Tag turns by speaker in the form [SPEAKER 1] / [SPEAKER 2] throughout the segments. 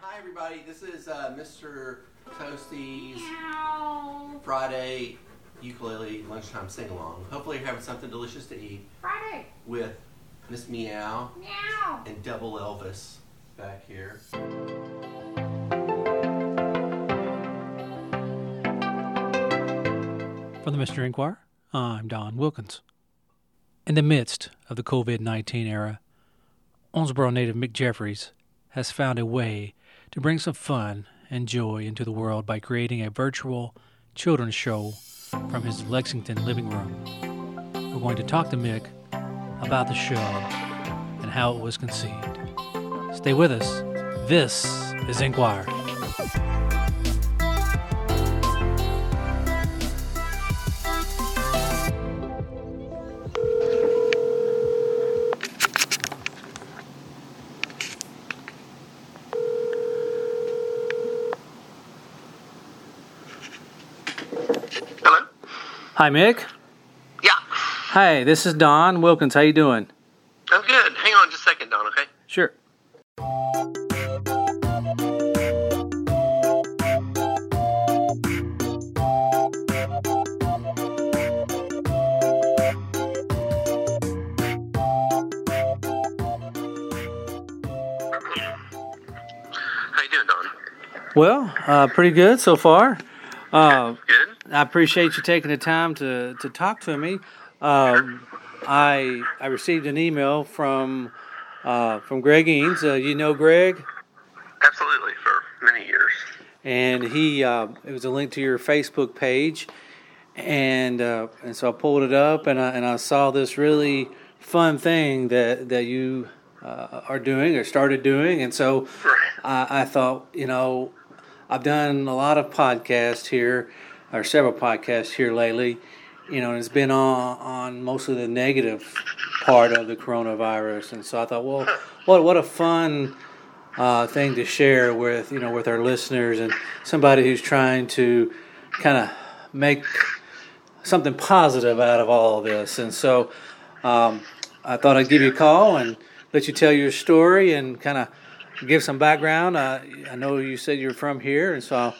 [SPEAKER 1] Hi, everybody. This is uh, Mr. Toasty's Friday ukulele lunchtime sing along. Hopefully, you're having something delicious to eat
[SPEAKER 2] Friday.
[SPEAKER 1] with Miss Meow
[SPEAKER 2] Meow.
[SPEAKER 1] and Double Elvis back here.
[SPEAKER 3] From the Messenger-Inquirer, I'm Don Wilkins. In the midst of the COVID 19 era, Owensboro native Mick Jeffries has found a way to bring some fun and joy into the world by creating a virtual children's show from his Lexington living room. We're going to talk to Mick about the show and how it was conceived. Stay with us. This is Inquirer. Hi, Mick.
[SPEAKER 4] Yeah,
[SPEAKER 3] Hey, this is Don Wilkins. How you doing?
[SPEAKER 4] I'm good. Hang on just a second, Don, okay?
[SPEAKER 3] Sure.
[SPEAKER 4] How you doing, Don?
[SPEAKER 3] Well, uh, pretty good so far. Uh? I appreciate you taking the time to, to talk to me. Um, I I received an email from uh, from Greg Eanes. Uh, you know Greg,
[SPEAKER 4] Absolutely, for many years.
[SPEAKER 3] and he uh, it was a link to your Facebook page, and uh, and so I pulled it up and I and I saw this really fun thing that that you uh, are doing or started doing, and so
[SPEAKER 4] Right.
[SPEAKER 3] I, I thought, you know, I've done a lot of podcasts here, or several podcasts here lately, you know, and it's been on, on mostly the negative part of the coronavirus. And so I thought, well, what, what a fun uh, thing to share with, you know, with our listeners and somebody who's trying to kind of make something positive out of all of this. And so um, I thought I'd give you a call and let you tell your story and kind of give some background. Uh, I know you said you're from here, and so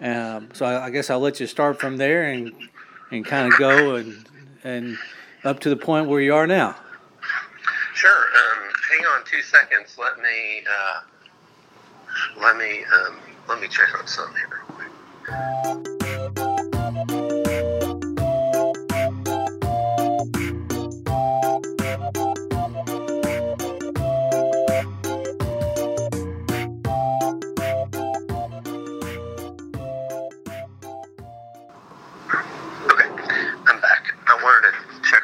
[SPEAKER 3] um, so I, I guess I'll let you start from there and and kind of go and and up to the point where you are now.
[SPEAKER 4] Sure. Um, hang on two seconds. Let me, uh, let me, um, let me check on something here.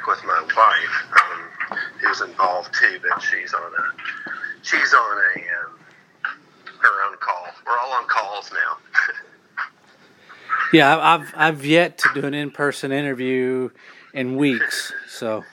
[SPEAKER 4] With my wife, um, who's involved too, but she's on a she's on a um, her own call. We're all on calls now.
[SPEAKER 3] Yeah, I've I've yet to do an in person interview in weeks. So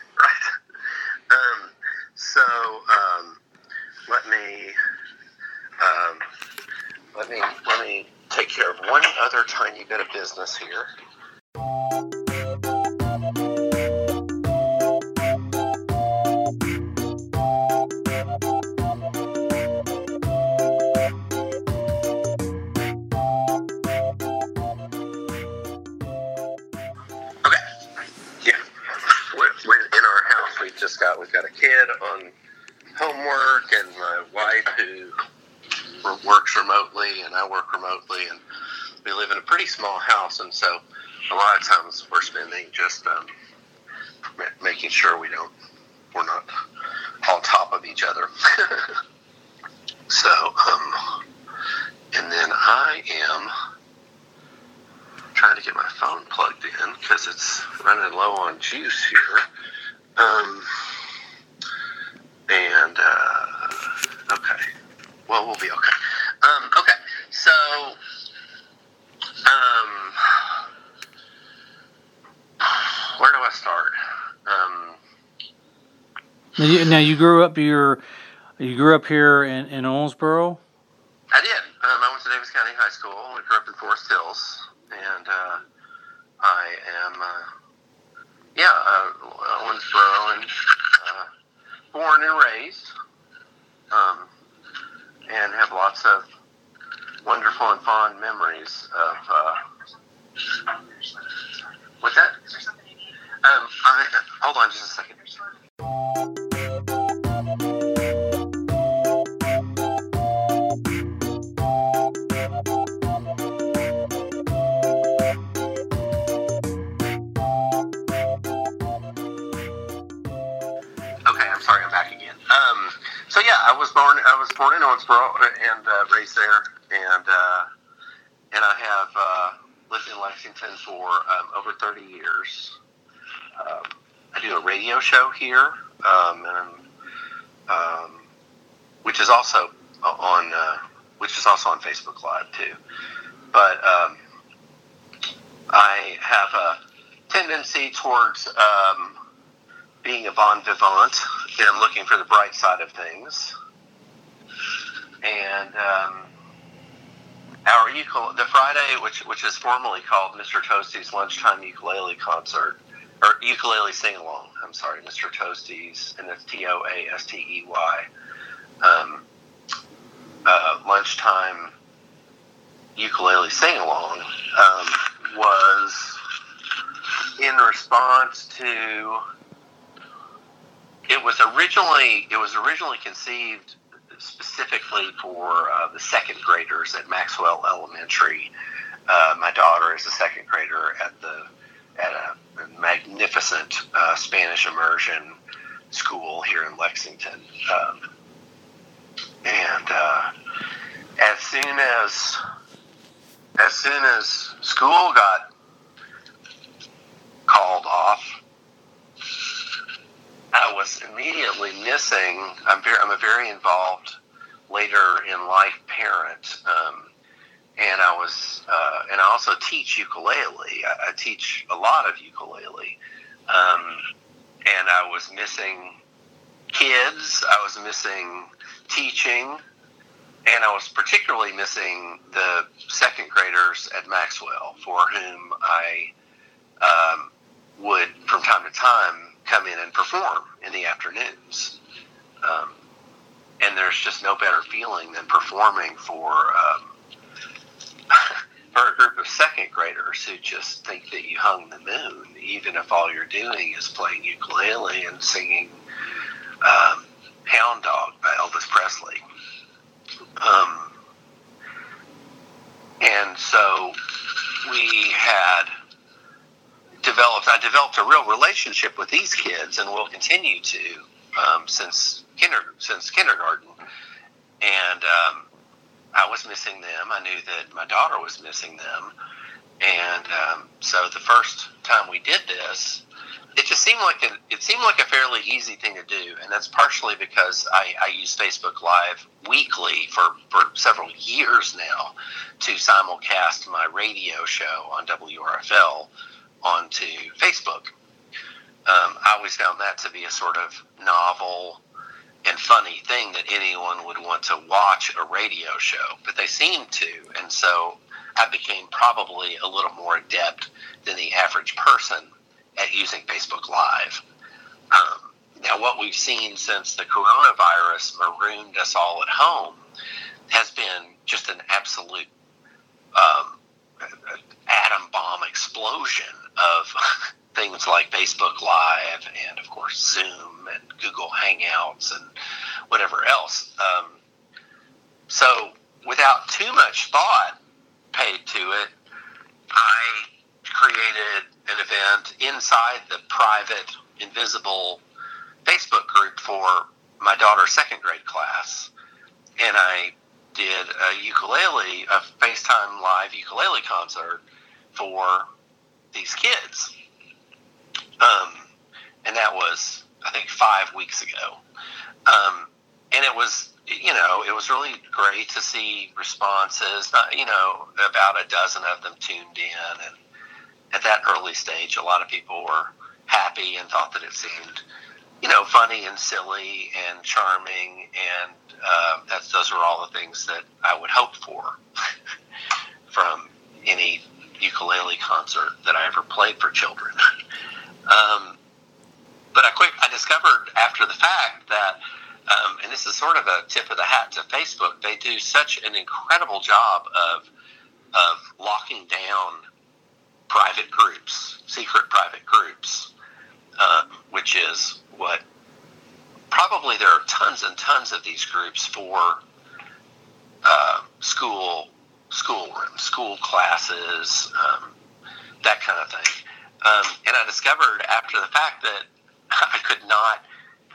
[SPEAKER 4] each other. so, um, and then I am trying to get my phone plugged in because it's running low on juice here. Um, and uh, okay, well we'll be okay. Um, okay, so um, where do I start? Um,
[SPEAKER 3] now you, now you grew up here. You grew up here in, in Owensboro.
[SPEAKER 4] 30 years. Um, I do a radio show here, um, and um, which is also on uh, which is also on Facebook Live too. But um, I have a tendency towards um, being a bon vivant and looking for the bright side of things. And um, our the Friday, which which is formally called Mr. Toasty's Lunchtime Ukulele Concert, or Ukulele Sing Along. I'm sorry, Mr. Toasty's, and it's T O A S T E Y. Um, uh, lunchtime ukulele sing along um, was in response to it was originally it was originally conceived specifically for uh, the second graders at Maxwell Elementary. Uh, my daughter is a second grader at the at a, magnificent uh, Spanish immersion school here in Lexington, um, and uh, as soon as as soon as school got called off, I was immediately missing. I'm very, I'm a very involved later in life parent, um, and I was, uh, and I also teach ukulele. I, I teach a lot of ukulele, um, and I was missing kids. I was missing teaching, and I was particularly missing the second graders at Maxwell, for whom I um, would, from time to time, come in and perform in the afternoons. Um, and there's just no better feeling than performing for um, for a group of second graders who just think that you hung the moon, even if all you're doing is playing ukulele and singing um, "Hound Dog" by Elvis Presley. Um, and so we had developed. I developed a real relationship with these kids, and will continue to um, since kinder since kindergarten. And um, I was missing them. I knew that my daughter was missing them, and um, so the first time we did this, it just seemed like a, it seemed like a fairly easy thing to do, and that's partially because I, I use Facebook Live weekly for, for several years now to simulcast my radio show on WRFL onto Facebook. Um, I always found that to be a sort of novel and funny thing that anyone would want to watch a radio show, but they seemed to, and so I became probably a little more adept than the average person at using Facebook Live. Um, now, what we've seen since the coronavirus marooned us all at home has been just an absolute um, atom bomb explosion of things like Facebook Live and, of course, Zoom and Google Hangouts and whatever else. Um, so, without too much thought paid to it, I created an event inside the private, invisible Facebook group for my daughter's second grade class. And I did a ukulele, a FaceTime live ukulele concert for these kids. Um, and that was, I think, five weeks ago. Um, and it was, you know, it was really great to see responses. Not, you know, about a dozen of them tuned in. And at that early stage, a lot of people were happy and thought that it seemed, you know, funny and silly and charming. And uh, that's, those are all the things that I would hope for from any ukulele concert that I ever played for children. um, but I quick I discovered after the fact that um, and this is sort of a tip of the hat to Facebook. They do such an incredible job of of locking down private groups, secret private groups, uh, which is what probably there are tons and tons of these groups for uh, school schoolroom, school classes, um, that kind of thing. Um, and I discovered after the fact that I could not,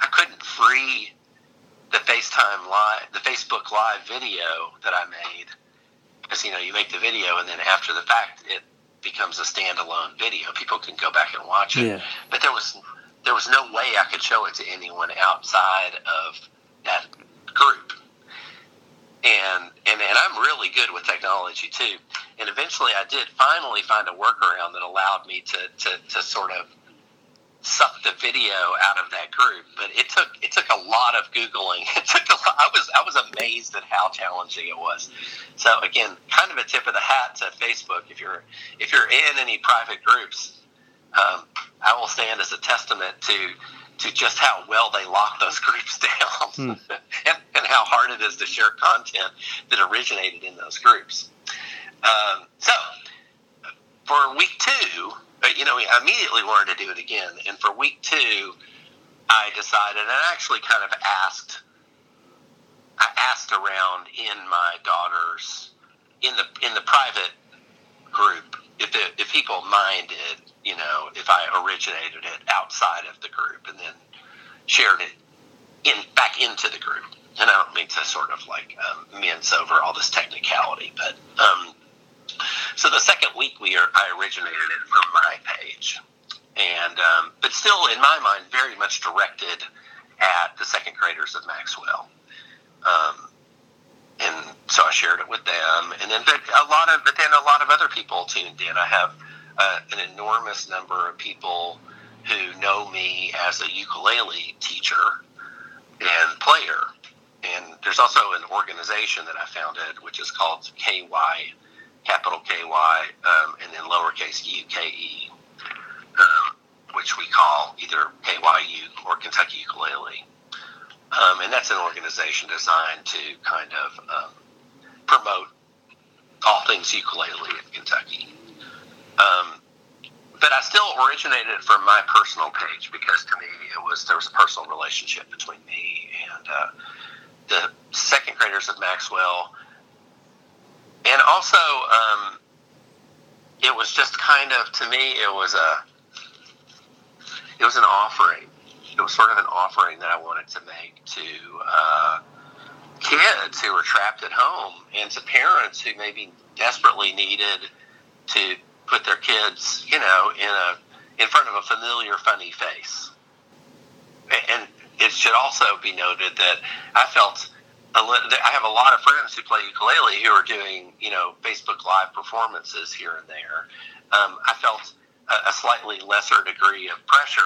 [SPEAKER 4] I couldn't free the FaceTime live, the Facebook Live video that I made, because you know you make the video and then after the fact it becomes a standalone video. People can go back and watch it.
[SPEAKER 3] Yeah.
[SPEAKER 4] But there was there was no way I could show it to anyone outside of that. And and and I'm really good with technology too. And eventually, I did finally find a workaround that allowed me to to, to sort of suck the video out of that group. But it took it took a lot of googling. It took a lot, I was I was amazed at how challenging it was. So again, kind of a tip of the hat to Facebook. If you're if you're in any private groups, um, I will stand as a testament to to just how well they lock those groups down
[SPEAKER 3] Hmm.
[SPEAKER 4] and, and how hard it is to share content that originated in those groups. Um, so for week two, you know, I immediately wanted to do it again. And for week two, I decided, and I actually kind of asked, I asked around in my daughter's, in the in the private group, if it, if people minded, you know, if I originated it outside of the group and then shared it in back into the group. And I don't mean to sort of like um, mince over all this technicality, but um, so the second week we are, I originated it from my page, and um, but still in my mind very much directed at the second graders of Maxwell. Um, and so I shared it with them, and then a lot of but then a lot of other people tuned in. I have uh, an enormous number of people who know me as a ukulele teacher and player. And there's also an organization that I founded, which is called KY, capital KY, um, and then lowercase u k e, um, which we call either KYU or Kentucky Ukulele. Um, and that's an organization designed to kind of um, promote all things ukulele in Kentucky. Um, but I still originated from my personal page because to me it was there was a personal relationship between me and uh, the second graders of Maxwell, and also um, it was just kind of to me it was a it was an offering. It was sort of an offering that I wanted to make to uh, kids who were trapped at home and to parents who maybe desperately needed to put their kids, you know, in a in front of a familiar, funny face. And it should also be noted that I felt I have a lot of friends who play ukulele who are doing, you know, Facebook Live performances here and there. Um, I felt a, a slightly lesser degree of pressure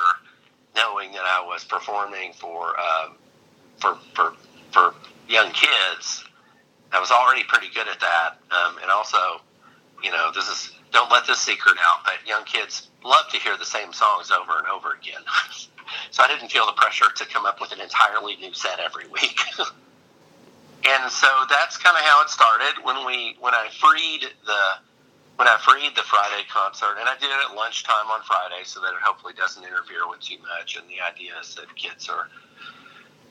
[SPEAKER 4] knowing that I was performing for um, for for for young kids. I was already pretty good at that, um, and also, you know, this is don't let this secret out, but young kids love to hear the same songs over and over again. so I didn't feel the pressure to come up with an entirely new set every week. and so that's kind of how it started when we when I freed the when I freed the Friday concert, and I did it at lunchtime on Friday so that it hopefully doesn't interfere with too much. And the idea is that kids are,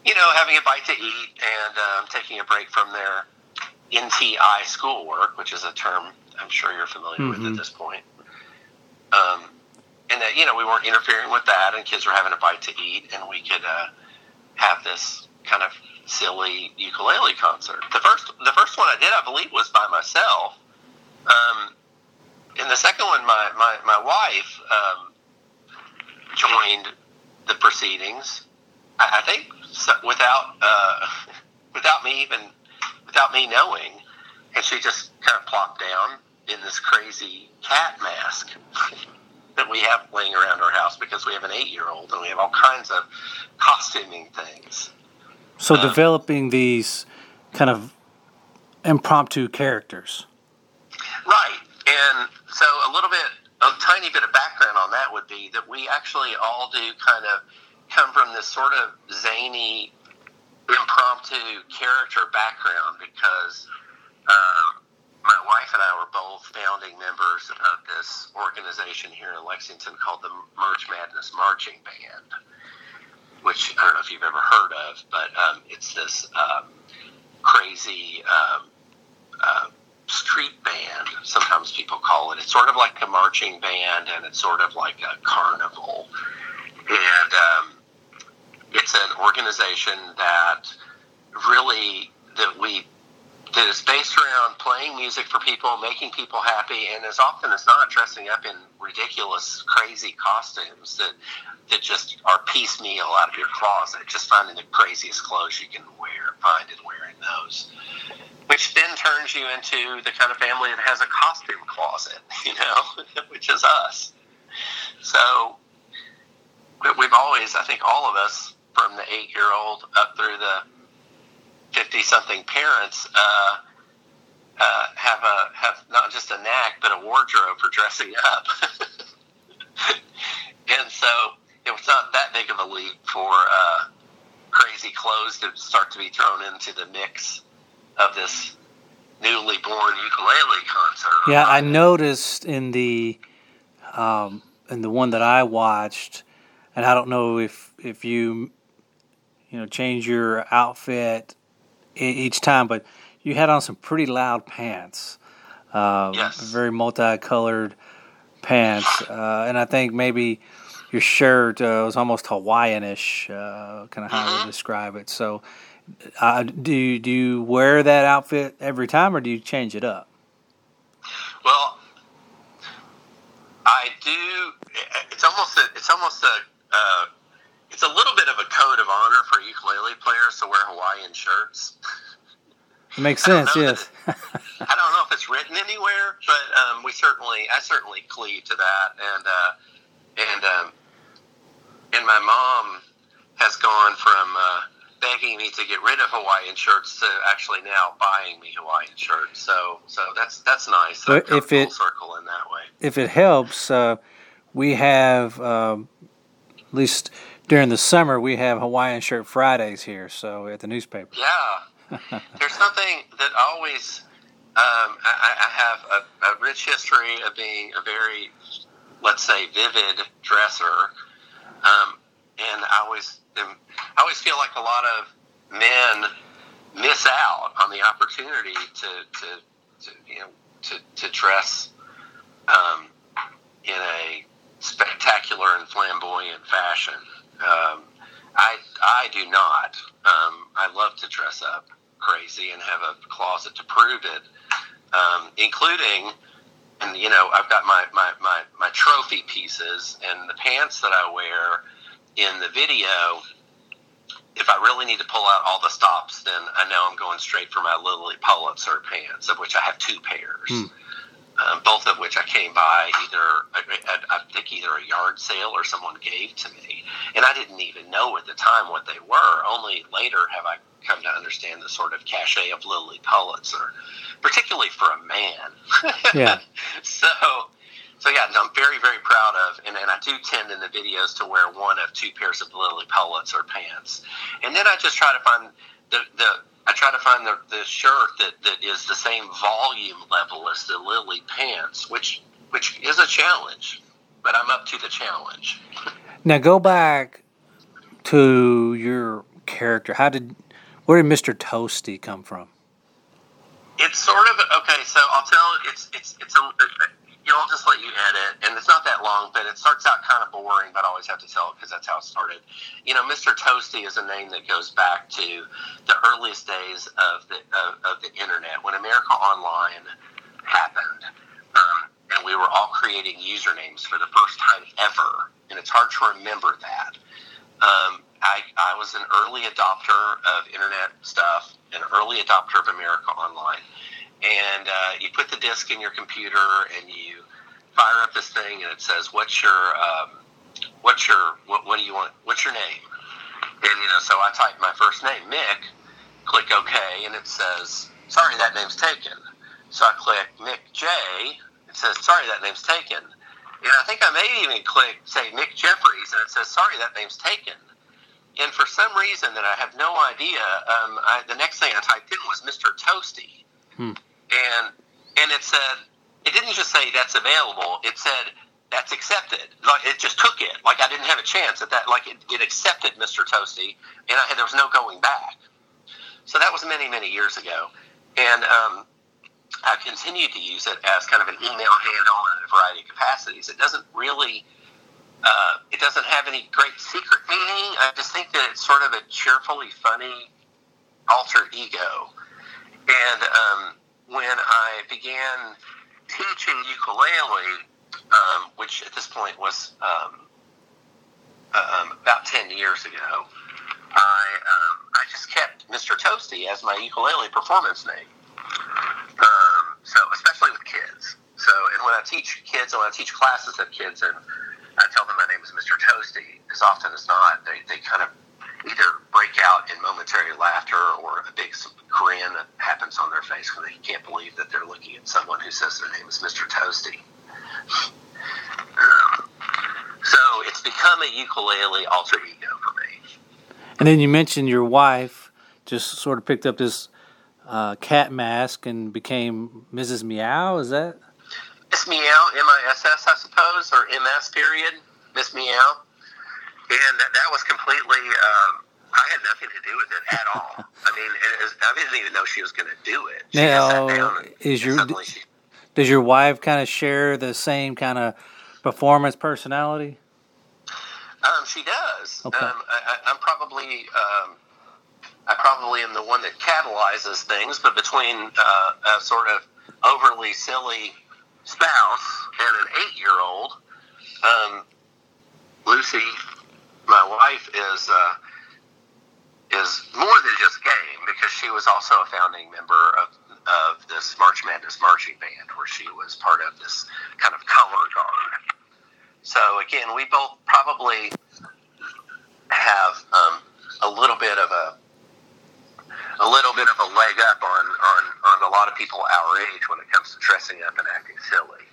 [SPEAKER 4] you know, having a bite to eat and um, taking a break from their NTI schoolwork, which is a term I'm sure you're familiar with
[SPEAKER 3] Mhm.
[SPEAKER 4] at this point. Um, and that you know we weren't interfering with that, and kids were having a bite to eat, and we could uh, have this kind of silly ukulele concert. The first, the first one I did, I believe, was by myself. Um, and the second one, my my, my wife um, joined the proceedings. I, I think so, without uh, without me even without me knowing, and she just kind of plopped down in this crazy cat mask that we have laying around our house because we have an eight year old and we have all kinds of costuming things.
[SPEAKER 3] So
[SPEAKER 4] Um,
[SPEAKER 3] developing these kind of impromptu characters.
[SPEAKER 4] Right. And so a little bit, a tiny bit of background on that would be that we actually all do kind of come from this sort of zany impromptu character background because um, my wife and I were both founding members of this organization here in Lexington called the March Madness Marching Band, which I don't know if you've ever heard of, but um, it's this um, crazy um, uh, street band. Sometimes people call it. It's sort of like a marching band, and it's sort of like a carnival. And um, it's an organization that really that we that is based around playing music for people, making people happy, and as often as not, dressing up in ridiculous, crazy costumes that that just are piecemeal out of your closet. Just finding the craziest clothes you can wear, find and wearing those, which then turns you into the kind of family that has a costume closet, you know, which is us. So we've always, I think, all of us, from the eight-year-old up through the fifty-something parents uh, uh, have a have not just a knack but a wardrobe for dressing up, and so it was not that big of a leap for uh, crazy clothes to start to be thrown into the mix of this newly born ukulele concert.
[SPEAKER 3] Yeah, I noticed in the um, in the one that I watched, and I don't know if if you you know change your outfit each time, but you had on some pretty loud pants. Uh,
[SPEAKER 4] yes.
[SPEAKER 3] Very multicolored pants, uh, and I think maybe your shirt uh, was almost Hawaiianish, uh, kind of how mm-hmm. I would describe it. So, uh, do you, do you wear that outfit every time, or do you change it up?
[SPEAKER 4] Well, I do. It's almost a, it's almost a uh, it's a little bit of a code of honor for ukulele players to wear Hawaiian shirts.
[SPEAKER 3] It makes sense, yes.
[SPEAKER 4] I don't know if it's written anywhere, but um, we certainly, I certainly cleave to that, and uh, and um, and my mom has gone from uh, begging me to get rid of Hawaiian shirts to actually now buying me Hawaiian shirts. So so that's that's nice.
[SPEAKER 3] But if it
[SPEAKER 4] circle in that way,
[SPEAKER 3] if it helps, uh, we have um, at least during the summer we have Hawaiian Shirt Fridays here, so at the newspaper.
[SPEAKER 4] Yeah, there's something that always. Um, I, I, have a, a, rich history of being a very, let's say, vivid dresser, um, and I always, am, I always feel like a lot of men miss out on the opportunity to, to, to you know, to, to dress um, in a spectacular and flamboyant fashion. Um, I I do not. Um, I love to dress up crazy and have a closet to prove it, um, including. And you know, I've got my, my, my, my trophy pieces and the pants that I wear in the video. If I really need to pull out all the stops, then I know I'm going straight for my Lilly Pulitzer pants, of which I have two pairs. Hmm um, both of which I came by either I, I, think either a yard sale or someone gave to me, and I didn't even know at the time what they were. Only later have I come to understand the sort of cachet of Lilly Pulitzer, particularly for a man.
[SPEAKER 3] Yeah.
[SPEAKER 4] so, so yeah, I'm very very proud of, and, and I do tend in the videos to wear one of two pairs of Lilly Pulitzer pants, and then I just try to find the the I try to find the, the shirt that, that is the same volume level as the Lilly pants, which which is a challenge, but I'm up to the challenge.
[SPEAKER 3] Now go back to your character. How did where did Mr. Toasty come from?
[SPEAKER 4] It's sort of okay. So I'll tell it's it's it's a you know, I'll just let you edit, and it's not that long, but it starts out kind of boring, but I always have to tell it because that's how it started. You know, Mr. Toasty is a name that goes back to the earliest days of the of, of the internet when America Online happened, um, and we were all creating usernames for the first time ever, and it's hard to remember that. Um, I, I was an early adopter of internet stuff, an early adopter of America Online and uh, you put the disk in your computer and you fire up this thing and it says what's your um, what's your what, what do you want what's your name and you know so I type my first name Mick click OK and it says sorry that name's taken so I click Mick J it says sorry that name's taken and I think I may even click say Mick Jeffries and it says sorry that name's taken and for some reason that I have no idea, um, I, the next thing I typed in was Mr. Toasty,
[SPEAKER 3] Hmm.
[SPEAKER 4] And and it said it didn't just say that's available. It said that's accepted. Like it just took it. Like I didn't have a chance at that. Like it, it accepted Mr. Toasty, and I had there was no going back. So that was many many years ago, and um, I've continued to use it as kind of an email handle in a variety of capacities. It doesn't really uh, it doesn't have any great secret meaning. I just think that it's sort of a cheerfully funny alter ego. And um, when I began teaching ukulele, um, which at this point was um, um, about 10 years ago, I, um, I just kept Mr. Toasty as my ukulele performance name. Um, so, especially with kids. So, and when I teach kids, and when I teach classes of kids, and I tell them my name is Mr. Toasty, as often as not, they, they kind of either break out in momentary laughter or a big grin that happens on their face when they can't believe that they're looking at someone who says their name is Mr. Toasty. Um, so it's become a ukulele alter ego for me.
[SPEAKER 3] And then you mentioned your wife just sort of picked up this uh, cat mask and became Mrs. Meow. Is that?
[SPEAKER 4] Miss Meow, M I S S, I suppose, or M S period, Miss Meow. And that, that was completely, um, I had nothing to do with it at all. I mean, it is, I didn't even know she was going to do it. She
[SPEAKER 3] Now,
[SPEAKER 4] down and,
[SPEAKER 3] is your
[SPEAKER 4] she,
[SPEAKER 3] does your wife kind of share the same kind of performance personality?
[SPEAKER 4] um, she does.
[SPEAKER 3] Okay.
[SPEAKER 4] Um, I, I, I'm probably, um, I probably am the one that catalyzes things, but between uh, a sort of overly silly spouse and an eight-year-old, um, Lucy, my wife, is uh, is more than just game because she was also a founding member of of this March Madness marching band, where she was part of this kind of color guard. So again, we both probably have um, a little bit of a a little bit of a leg up on, on, on a lot of people our age when it comes to dressing up and acting silly.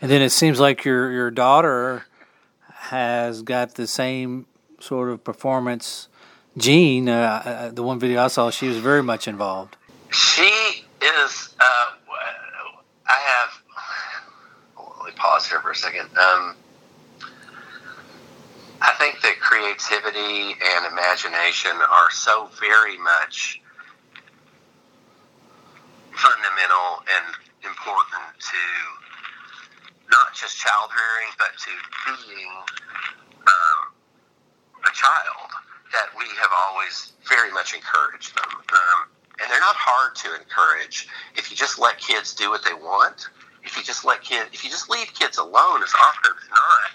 [SPEAKER 3] And then it seems like your your daughter has got the same sort of performance gene. Uh, uh, the one video I saw, she was very much involved.
[SPEAKER 4] She is. Uh, I have. Let me pause here for a second. Um, I think that creativity and imagination are so very much fundamental and important to not just child rearing, but to being um, a child. That we have always very much encouraged them. Um, and they're not hard to encourage if you just let kids do what they want. If you just let kids, if you just leave kids alone, as often as not,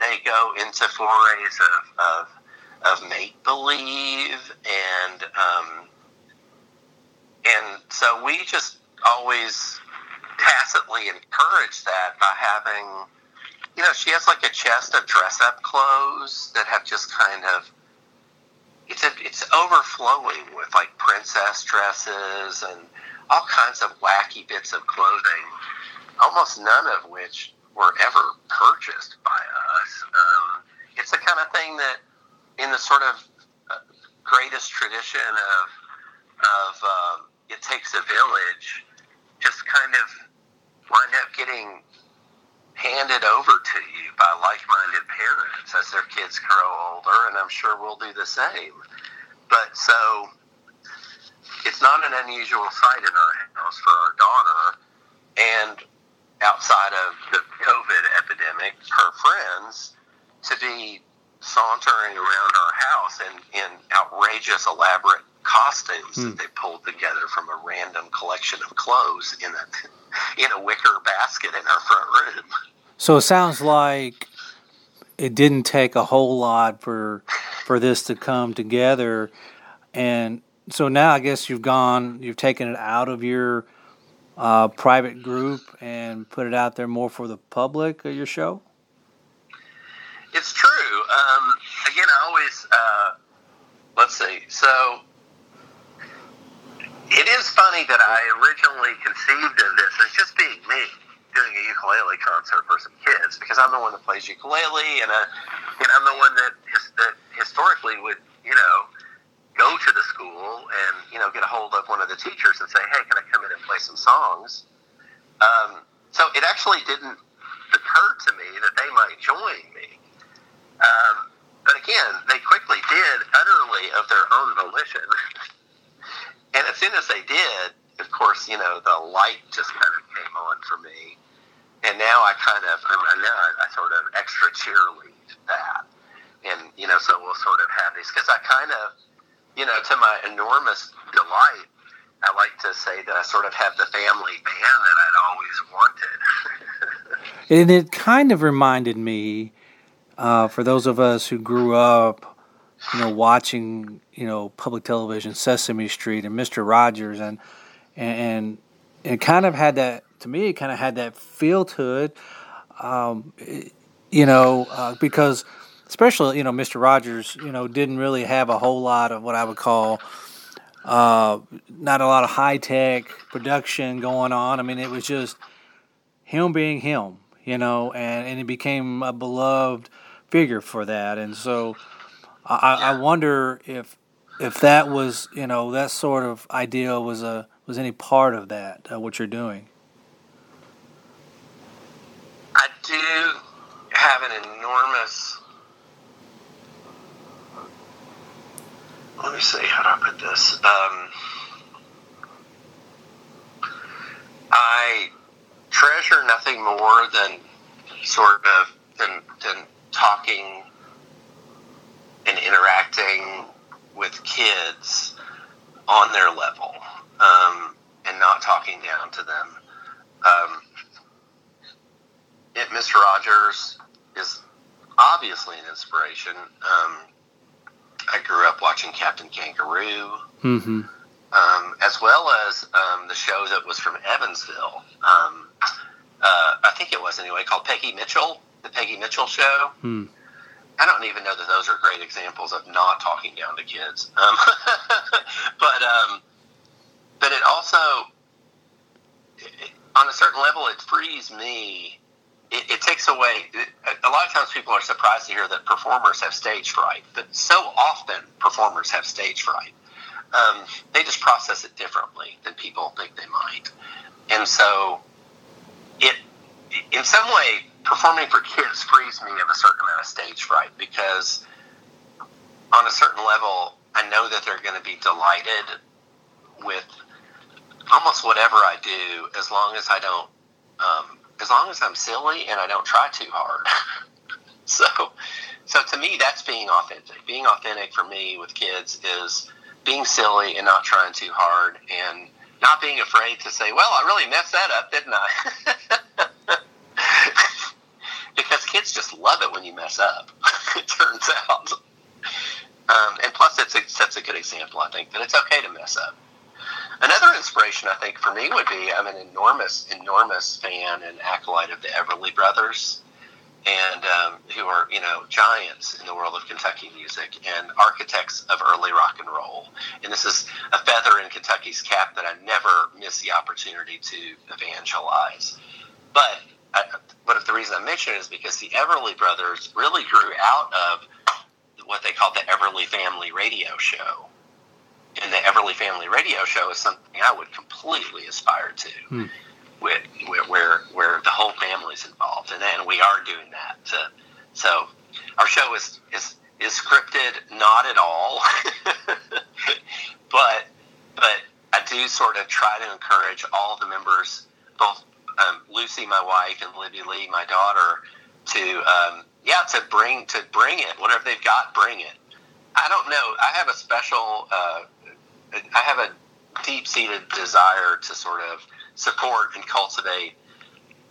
[SPEAKER 4] they go into forays of of, of make believe and um, and so we just always tacitly encourage that by having, you know, she has like a chest of dress up clothes that have just kind of it's a, it's overflowing with like princess dresses and all kinds of wacky bits of clothing, almost none of which were ever purchased by us. Um, it's the kind of thing that, in the sort of uh, greatest tradition of of um, it takes a village, just kind of wind up getting handed over to you by like-minded parents as their kids grow older, and I'm sure we'll do the same. But so it's not an unusual sight in our house for our daughter, and outside of the COVID epidemic, her friends to be sauntering around our house in, in outrageous, elaborate costumes that they pulled together from a random collection of clothes in a in a wicker basket in our front room.
[SPEAKER 3] So it sounds like it didn't take a whole lot for for this to come together, and so now I guess you've gone, you've taken it out of your uh, private group and put it out there more for the public. of Your show.
[SPEAKER 4] It's true. Um, again, I always uh, let's see. So it is funny that I originally conceived of this as just being me doing a ukulele concert for some kids because I'm the one that plays ukulele and I and I'm the one that, his, that historically would, you know, go to the school and you know get a hold of one of the teachers and say, "Hey, can I come in and play some songs?" Um, so it actually didn't occur to me that they might join me. Um, but again, they quickly did, utterly of their own volition. and as soon as they did, of course, you know, the light just kind of came on for me. And now I kind of, I now I, I sort of extra cheerlead that. And, you know, so we'll sort of have these, because I kind of, you know, to my enormous delight, I like to say that I sort of have the family band that I'd always wanted.
[SPEAKER 3] and it kind of reminded me, uh, for those of us who grew up, you know, watching, you know, public television, Sesame Street, and Mister Rogers, and and it kind of had that. To me, it kind of had that feel to it, um, you know, uh, because especially you know Mister Rogers, you know, didn't really have a whole lot of what I would call. Uh, not a lot of high tech production going on. I mean, it was just him being him, you know, and, and he became a beloved figure for that. And so I, I wonder if if that was you know that sort of idea was a was any part of that uh, what you're doing.
[SPEAKER 4] I do have an enormous. Let me see how do I put this. Um, I treasure nothing more than sort of than, than talking and interacting with kids on their level um, and not talking down to them. Um, it, Mr. Rogers is obviously an inspiration. Um, I grew up watching Captain Kangaroo,
[SPEAKER 3] mm-hmm.
[SPEAKER 4] Um, as well as um, the show that was from Evansville. Um, uh, I think it was anyway, called Peggy Mitchell the Peggy Mitchell show.
[SPEAKER 3] Hmm.
[SPEAKER 4] I don't even know that those are great examples of not talking down to kids. Um, but um, but it also, it, on a certain level, it frees me. It, it takes away. It, a lot of times, people are surprised to hear that performers have stage fright, but so often performers have stage fright. Um, they just process it differently than people think they might, and so it, in some way, performing for kids frees me of a certain amount of stage fright because on a certain level, I know that they're going to be delighted with almost whatever I do as long as I don't, um, as long as I'm silly and I don't try too hard. so, so to me, that's being authentic. Being authentic for me with kids is being silly and not trying too hard and not being afraid to say, well, I really messed that up, didn't I? kids just love it when you mess up. it turns out, um, and plus, it's a, sets a good example. I think that it's okay to mess up. Another inspiration, I think, for me would be I'm an enormous, enormous fan and acolyte of the Everly Brothers, and um, who are you know giants in the world of Kentucky music and architects of early rock and roll. And this is a feather in Kentucky's cap that I never miss the opportunity to evangelize. But but if the reason I mention it is because the Everly brothers really grew out of what they called the Everly Family Radio Show. And the Everly Family Radio Show is something I would completely aspire to, hmm. with, where, where where the whole family's involved, and then we are doing that. To, so our show is is is scripted, not at all, but but I do sort of try to encourage all the members, both um, Lucy, my wife, and Libby Lee, my daughter, to um, yeah, to bring to bring it. Whatever they've got, bring it. I don't know. I have a special. Uh, I have a deep seated desire to sort of support and cultivate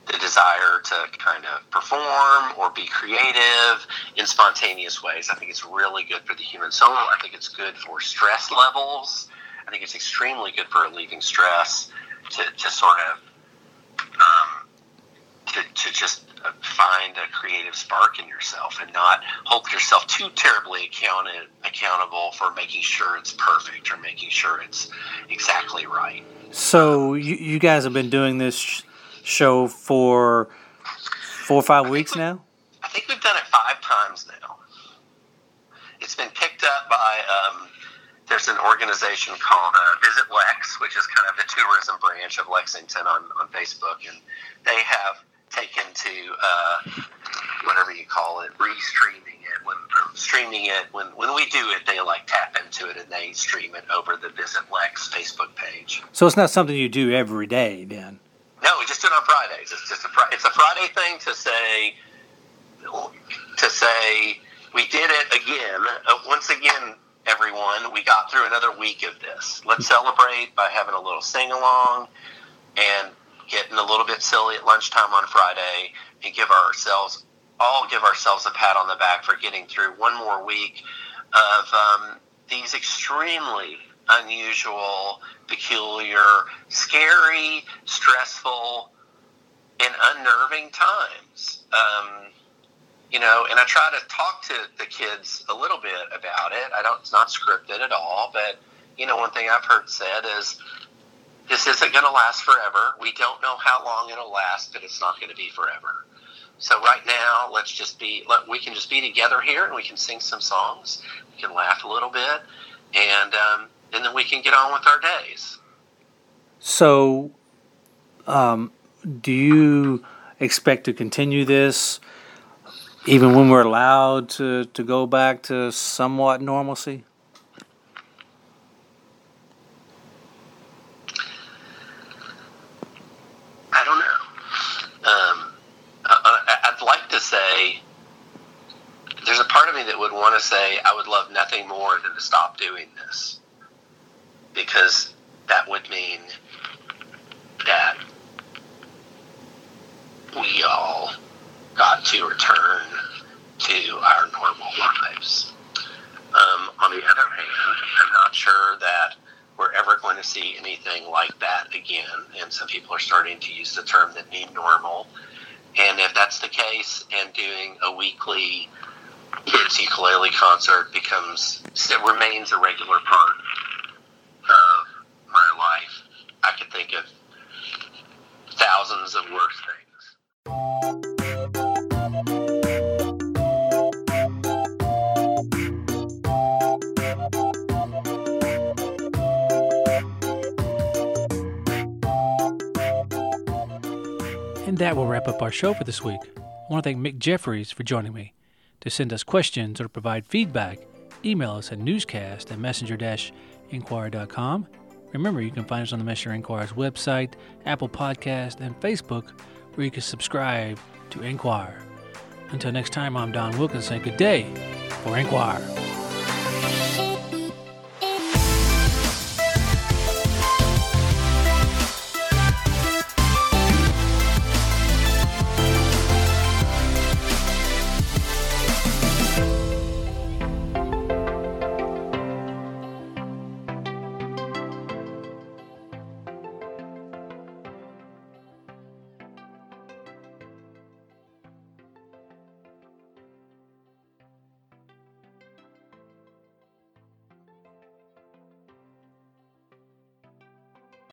[SPEAKER 4] the desire to kind of perform or be creative in spontaneous ways. I think it's really good for the human soul. I think it's good for stress levels. I think it's extremely good for relieving stress to, to sort of to, to just find a creative spark in yourself and not hold yourself too terribly accounted, accountable for making sure it's perfect or making sure it's exactly right.
[SPEAKER 3] So you, you guys have been doing this show for four or five weeks now?
[SPEAKER 4] I think we've done it five times now. It's been picked up by um, there's an organization called uh, Visit Lex, which is kind of the tourism branch of Lexington on, on Facebook, and they have taken to uh, whatever you call it, restreaming it. When streaming it, when when we do it, they like tap into it and they stream it over the Visit Lex Facebook page.
[SPEAKER 3] So it's not something you do every day, then.
[SPEAKER 4] No, we just do it on Fridays. It's just a it's a Friday thing to say to say we did it again. Uh, once again, everyone, we got through another week of this. Let's celebrate by having a little sing along and getting a little bit silly at lunchtime on Friday and give ourselves all give ourselves a pat on the back for getting through one more week of um, these extremely unusual, peculiar, scary, stressful, and unnerving times. Um, you know, and I try to talk to the kids a little bit about it. I don't, it's not scripted at all, but you know, one thing I've heard said is this isn't going to last forever. We don't know how long it'll last, but it's not going to be forever. So right now, let's just be, let, we can just be together here and we can sing some songs. We can laugh a little bit and, um, and then we can get on with our days.
[SPEAKER 3] So, um, do you expect to continue this even when we're allowed to, to go back to somewhat normalcy?
[SPEAKER 2] And that will wrap up our show for this week. I want to thank Mick Jeffries for joining me. To send us questions or provide feedback, email us at newscast at messenger-inquirer.com. Remember, you can find us on the Messenger Inquirer's website, Apple Podcast, and Facebook, where you can subscribe to Inquire. Until next time, I'm Don Wilkins saying good day for Inquire.